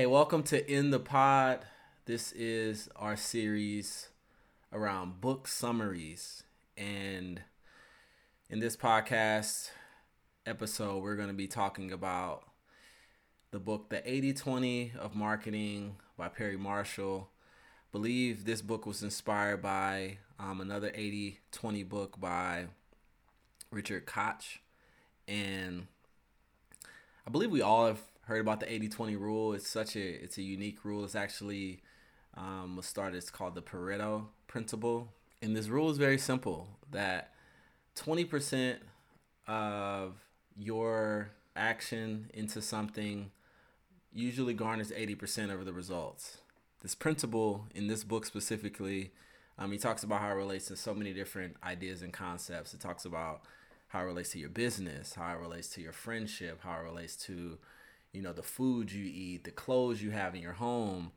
Hey, welcome to In the Pod. This is our series around book summaries. And in this podcast episode, we're going to be talking about the book The 80 20 of Marketing by Perry Marshall. believe this book was inspired by um, another 80 20 book by Richard Koch. And I believe we all have heard about the 80-20 rule. It's such a it's a unique rule. It's actually um, was started. It's called the Pareto principle, and this rule is very simple: that 20% of your action into something usually garners 80% of the results. This principle in this book specifically, um, he talks about how it relates to so many different ideas and concepts. It talks about how it relates to your business, how it relates to your friendship, how it relates to you know the food you eat the clothes you have in your home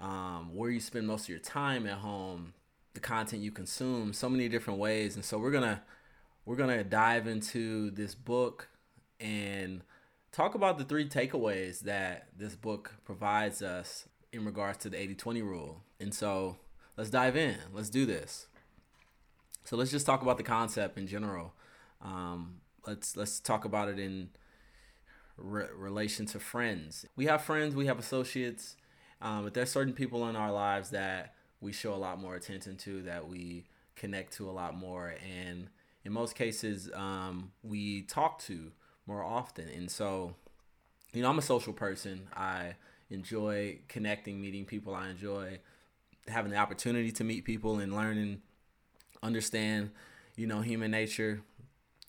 um, where you spend most of your time at home the content you consume so many different ways. And so we're gonna we're gonna dive into this book and talk about the three takeaways that this book provides us in regards to the 80-20 rule. And so let's dive in. Let's do this. So let's just talk about the concept in general. Um, let's let's talk about it in re- relation to friends. We have friends, we have associates, um, but there's certain people in our lives that we show a lot more attention to, that we connect to a lot more, and in most cases, um, we talk to more often. And so, you know, I'm a social person. I enjoy connecting, meeting people. I enjoy having the opportunity to meet people and learning, understand, you know, human nature.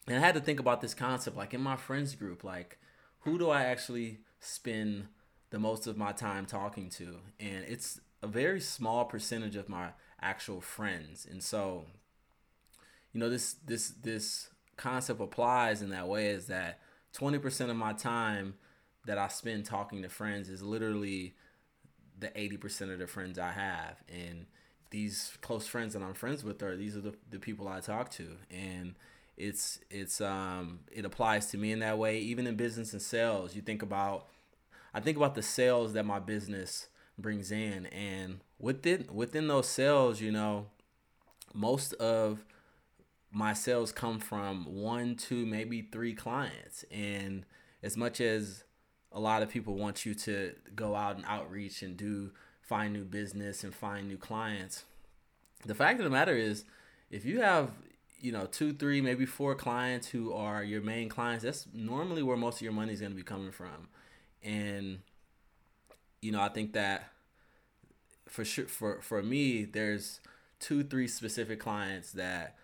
And I had to think about this concept, like in my friends group, like who do I actually spend the most of my time talking to? And it's a very small percentage of my actual friends. And so, you know, this this this concept applies in that way is that 20% of my time that I spend talking to friends is literally the 80% of the friends I have. And these close friends that I'm friends with are these are the, the people I talk to. And it's it's um it applies to me in that way. Even in business and sales you think about i think about the sales that my business brings in. And within within those sales you know most of my sales come from one two maybe three clients. And as much as a lot of people want you to go out and outreach and do find new business and find new clients the fact of the matter is if you have you know two three maybe four clients who are your main clients that's normally where most of your money is going to be coming from. And you know i think that for sure for for me there's two three specific clients that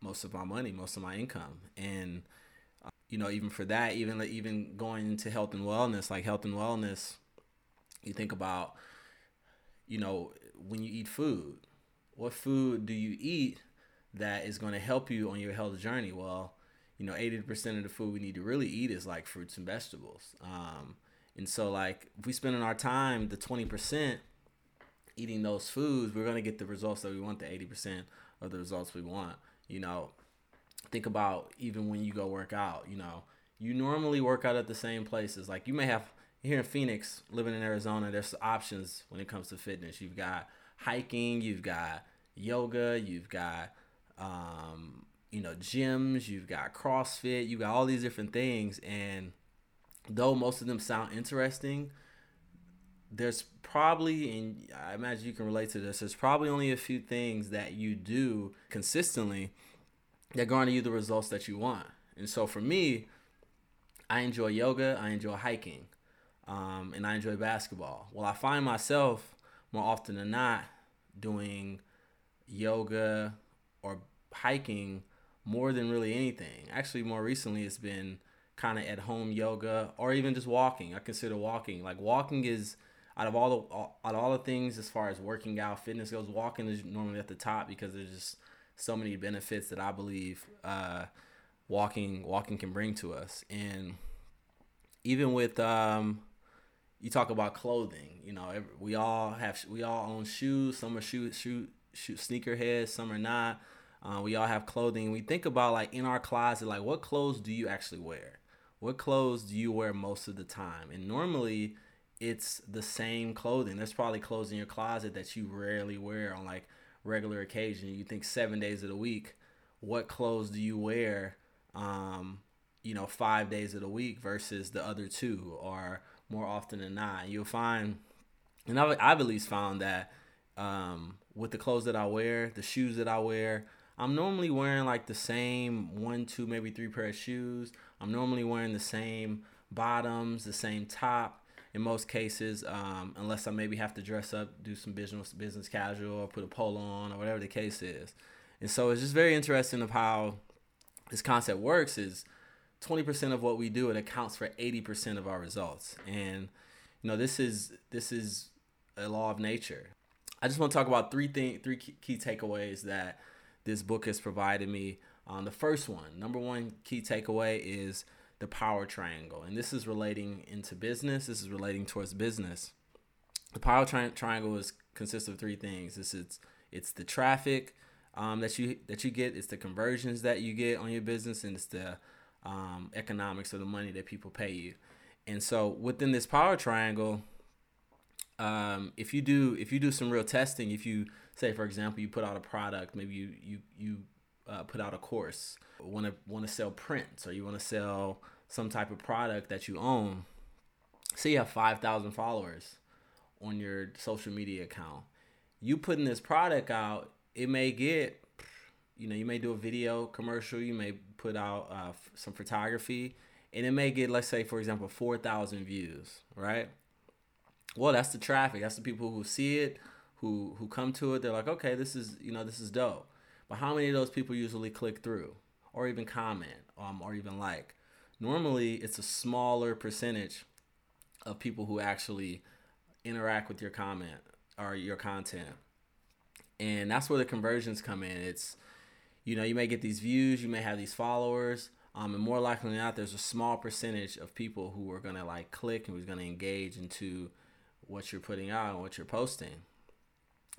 most of my money most of my income. And you know even for that even even going into health and wellness like health and wellness you think about you know when you eat food what food do you eat that is going to help you on your health journey. Well, you know, 80% of the food we need to really eat is like fruits and vegetables. Um, and so, like, if we spend our time, the 20% eating those foods, we're going to get the results that we want, the 80% of the results we want. You know, think about even when you go work out, you know, you normally work out at the same places. Like, you may have here in Phoenix, living in Arizona, there's options when it comes to fitness. You've got hiking, you've got yoga, you've got um, you know, gyms, you've got CrossFit, you got all these different things. And though most of them sound interesting, there's probably, and I imagine you can relate to this, there's probably only a few things that you do consistently that garner you the results that you want. And so for me, I enjoy yoga, I enjoy hiking, um, and I enjoy basketball. Well, I find myself more often than not doing yoga or hiking more than really anything. Actually, more recently, it's been kind of at home yoga or even just walking. I consider walking like walking is out of all the out of all the things as far as working out, fitness goes. Walking is normally at the top because there's just so many benefits that I believe uh, walking walking can bring to us. And even with um, you talk about clothing, you know, we all have we all own shoes. Some are shoe shoe shoe sneakerheads, some are not uh, we all have clothing. We think about like in our closet, like what clothes do you actually wear? What clothes do you wear most of the time? And normally, it's the same clothing. There's probably clothes in your closet that you rarely wear on like regular occasion. You think seven days of the week, what clothes do you wear? Um, you know, five days of the week versus the other two, or more often than not. You'll find, and I've, I've at least found that um, with the clothes that I wear, the shoes that I wear, I'm normally wearing like the same one, two, maybe three pair of shoes. I'm normally wearing the same bottoms, the same top in most cases, um, unless I maybe have to dress up, do some business business casual, or put a polo on, or whatever the case is. And so it's just very interesting of how this concept works. Is 20% of what we do it accounts for 80% of our results, and you know this is this is a law of nature. I just want to talk about three thing three key takeaways that this book has provided me. Um, the first one, number one key takeaway is the power triangle. And this is relating into business. This is relating towards business. The power tri- triangle is consists of three things. This is it's the traffic um, that you that you get. It's the conversions that you get on your business, and it's the um, economics of the money that people pay you. And so within this power triangle, um, if you do if you do some real testing, if you say for example you put out a product, maybe you you you uh, put out a course, want to want to sell prints, or you want to sell some type of product that you own, say you have 5,000 followers on your social media account, you putting this product out, it may get, you know, you may do a video commercial, you may put out uh, some photography, and it may get, let's say, for example, 4,000 views, right? Well, that's the traffic. That's the people who see it, who who come to it. They're like, okay, this is you know this is dope. But how many of those people usually click through, or even comment, um, or even like? normally it's a smaller percentage of people who actually interact with your comment or your content. And that's where the conversions come in. It's, you know, you may get these views, you may have these followers, um, and more likely than not, there's a small percentage of people who are gonna like click and who's gonna engage into what you're putting out and what you're posting.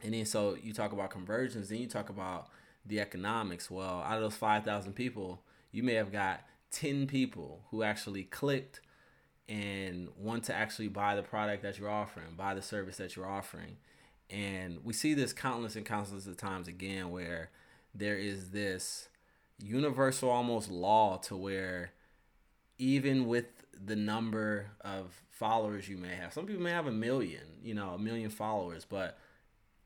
And then so you talk about conversions, then you talk about the economics. Well, out of those five thousand people, you may have got 10 people who actually clicked and want to actually buy the product that you're offering, buy the service that you're offering. And we see this countless and countless of times again where there is this universal almost law to where even with the number of followers you may have, some people may have a million, you know, a million followers, but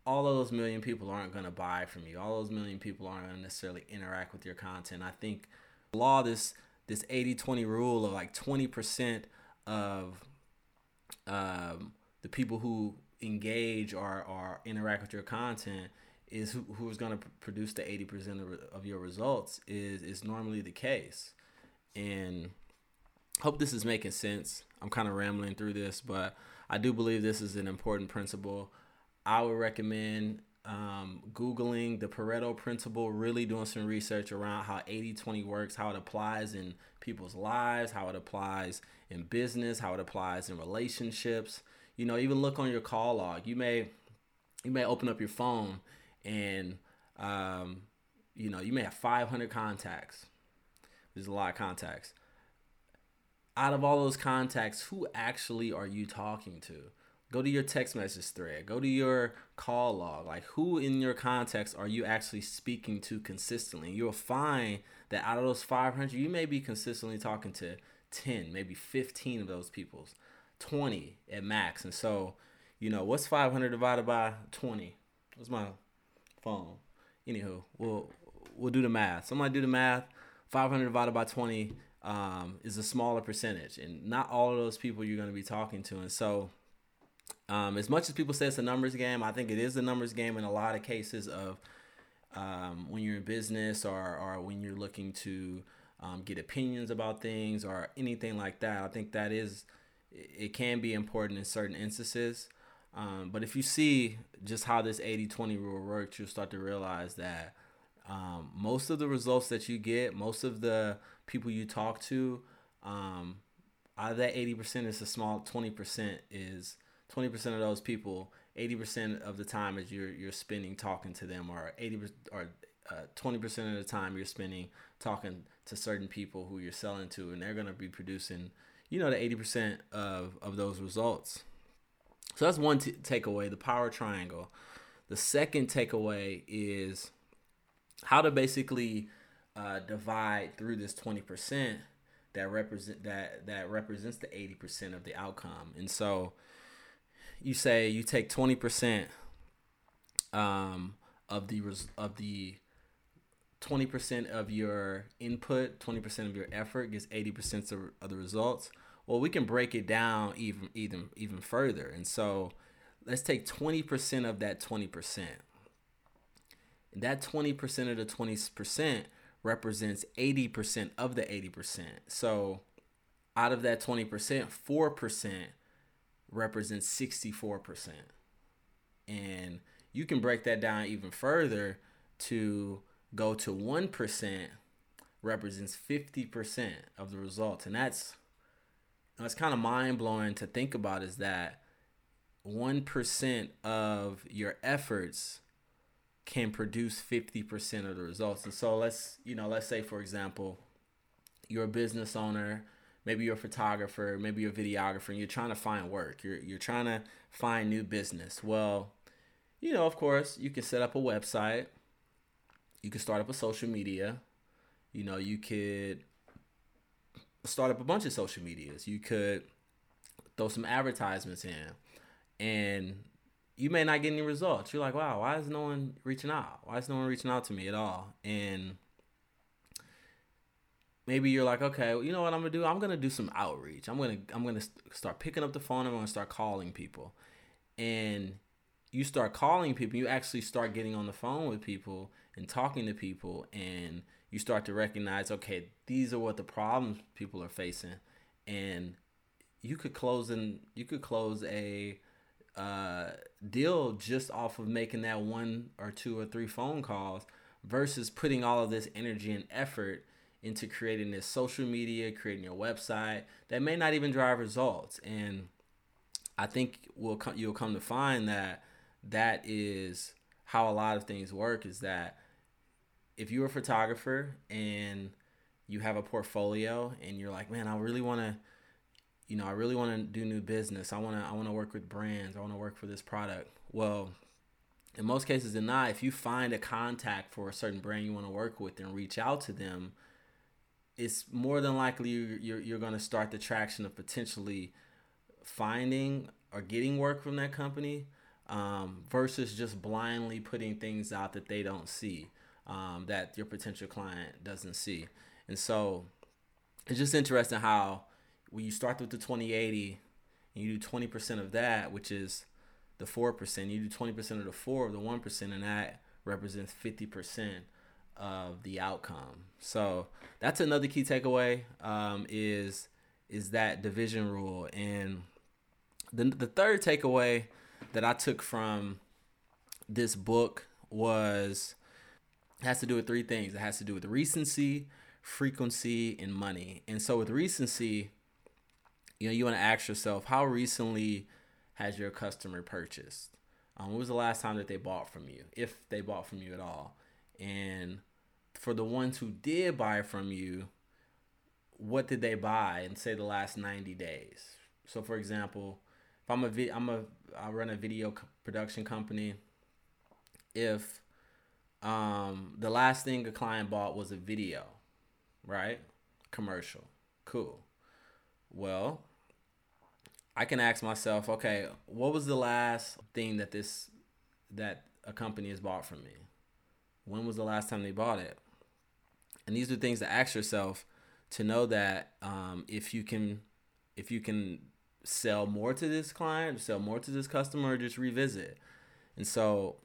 all of those million people aren't going to buy from you. All those million people aren't going to necessarily interact with your content. I think law this this 80-20 rule of like 20% of um, the people who engage or, or interact with your content is who, who's going to pr- produce the 80% of, of your results is is normally the case and hope this is making sense i'm kind of rambling through this but i do believe this is an important principle i would recommend um, Googling the Pareto principle, really doing some research around how 80 20 works, how it applies in people's lives, how it applies in business, how it applies in relationships. You know, even look on your call log. You may you may open up your phone and um, you know, you may have 500 contacts. There's a lot of contacts. Out of all those contacts, who actually are you talking to? Go to your text message thread. Go to your call log. Like, who in your context are you actually speaking to consistently? You'll find that out of those 500, you may be consistently talking to 10, maybe 15 of those people's, 20 at max. And so, you know, what's 500 divided by 20? What's my phone? Anywho, we'll we'll do the math. Somebody do the math. 500 divided by 20 um, is a smaller percentage, and not all of those people you're going to be talking to. And so, um, as much as people say it's a numbers game, I think it is a numbers game in a lot of cases of um, when you're in business or, or when you're looking to um, get opinions about things or anything like that. I think that is, it can be important in certain instances. Um, but if you see just how this 80 20 rule works, you'll start to realize that um, most of the results that you get, most of the people you talk to, um, out of that 80% is a small 20% is 20% of those people 80% of the time is you're you're spending talking to them or 80 or uh, 20% of the time you're spending talking to certain people who you're selling to and they're going to be producing you know the 80% of of those results So that's one t- takeaway, the power triangle. The second takeaway is how to basically uh, divide through this 20% that represent that that represents the 80% of the outcome. And so you say you take 20% um, of the res- of the 20% of your input, 20% of your effort gets 80% of, the results. Well, we can break it down even even even further. And so let's take 20% of that 20%. And that 20% of the 20% represents 80% of the 80%. So out of that 20%, 4% represents 64%. And you can break that down even further to go to 1% represents 50% of the results. And that's that's kind of mind blowing to think about is that 1% of your efforts can produce 50% of the results. And so let's, you know, let's say for example, you're a business owner, maybe you're a photographer, maybe you're a videographer, and you're trying to find work. You're you're trying to find new business. Well, you know, of course, you can set up a website. You can start up a social media. You know, you could start up a bunch of social medias. You could throw some advertisements in and you may not get any results. You're like, wow, why is no one reaching out? Why is no one reaching out to me at all? And maybe you're like, okay, well, you know what I'm gonna do? I'm gonna do some outreach. I'm gonna I'm gonna start picking up the phone. I'm gonna start calling people, and you start calling people. You actually start getting on the phone with people and talking to people, and you start to recognize, okay, these are what the problems people are facing, and you could close in. You could close a uh, deal just off of making that one or two or three phone calls versus putting all of this energy and effort into creating this social media, creating your website that may not even drive results. And I think we'll come, you'll come to find that that is how a lot of things work is that if you're a photographer and you have a portfolio and you're like, man, I really want to you know, I really want to do new business. I want to I want to work with brands. I want to work for this product. Well, in most cases than not, if you find a contact for a certain brand you want to work with and reach out to them, it's more than likely you're you're, going to start the traction of potentially finding or getting work from that company um, versus just blindly putting things out that they don't see um, that your potential client doesn't see. And so it's just interesting how when you start with the 2080 and you do 20% of that, which is the 4%, you do 20% of the 4 of the 1%, and that represents 50% of the outcome. So that's another key takeaway um, is is that division rule. And the, the third takeaway that I took from this book was has to do with three things. It has to do with recency, frequency, and money. And so with recency, you know, you want to ask yourself, how recently has your customer purchased? Um, when was the last time that they bought from you, if they bought from you at all? And for the ones who did buy from you, what did they buy in say the last 90 days? So, for example, if I'm a vid- I'm a I run a video production company. If um, the last thing a client bought was a video, right? Commercial, cool. Well, I can ask myself, okay, what was the last thing that this that a company has bought from me? When was the last time they bought it? And these are things to ask yourself to know that um, if you can if you can sell more to this client, sell more to this customer, just revisit. And so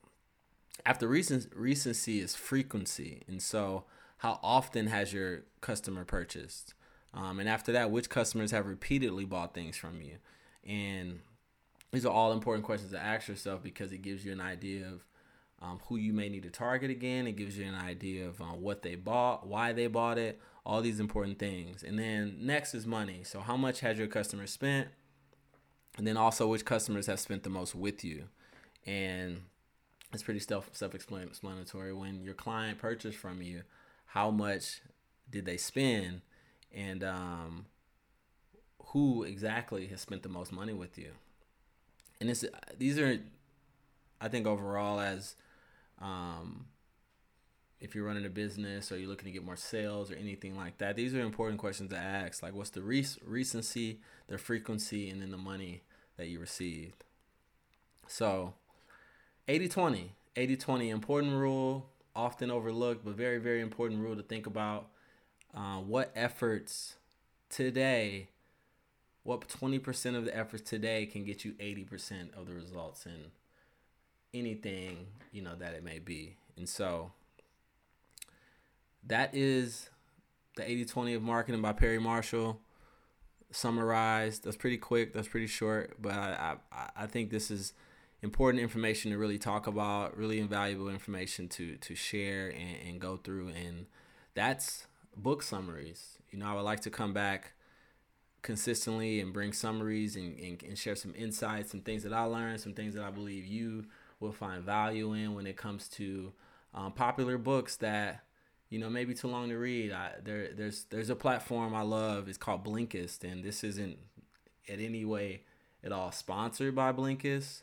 after recent recency is frequency. And so how often has your customer purchased? Um, and after that, which customers have repeatedly bought things from you? And these are all important questions to ask yourself because it gives you an idea of um, who you may need to target again. It gives you an idea of um, what they bought, why they bought it, all these important things. And then next is money. So, how much has your customer spent? And then also, which customers have spent the most with you? And it's pretty self self explanatory. When your client purchased from you, how much did they spend? And um, who exactly has spent the most money with you. and this these are I think overall as um, if you're running a business or you're looking to get more sales or anything like that, these are important questions to ask. Like, what's the rec- recency, the frequency, and then the money that you received. So, 80 20. 80 20, important rule, often overlooked, but very, very important rule to think about. Uh, what efforts today, what 20% of the efforts today can get you 80% of the results in anything, you know, that it may be. And so that is the 80 20 of marketing by Perry Marshall. Summarized. That's pretty quick. That's pretty short. But I, I, I think this is important information to really talk about, really invaluable information to to share and, and go through. And that's book summaries. You know, I would like to come back consistently and bring summaries and, and, and share some insights, some things that I learned, some things that I believe you will find value in when it comes to um, popular books that you know maybe too long to read. I, there there's there's a platform I love. It's called Blinkist, and this isn't in any way at all sponsored by Blinkist,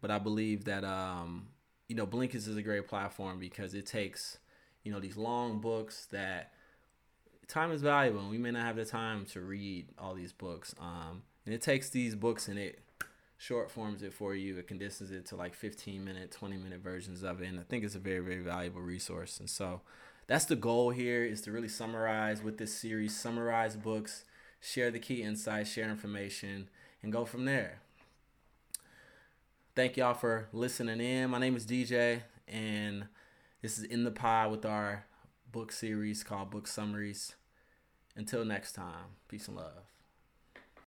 but I believe that um, you know Blinkist is a great platform because it takes you know these long books that time is valuable and we may not have the time to read all these books um, and it takes these books and it short forms it for you. It condenses it to like 15 minute, 20 minute versions of it. And I think it's a very, very valuable resource. And so that's the goal here is to really summarize with this series, summarize books, share the key insights, share information, and go from there. Thank y'all for listening in. My name is DJ, and this is In the Pod with our book series called Book Summaries. Until next time, peace and love.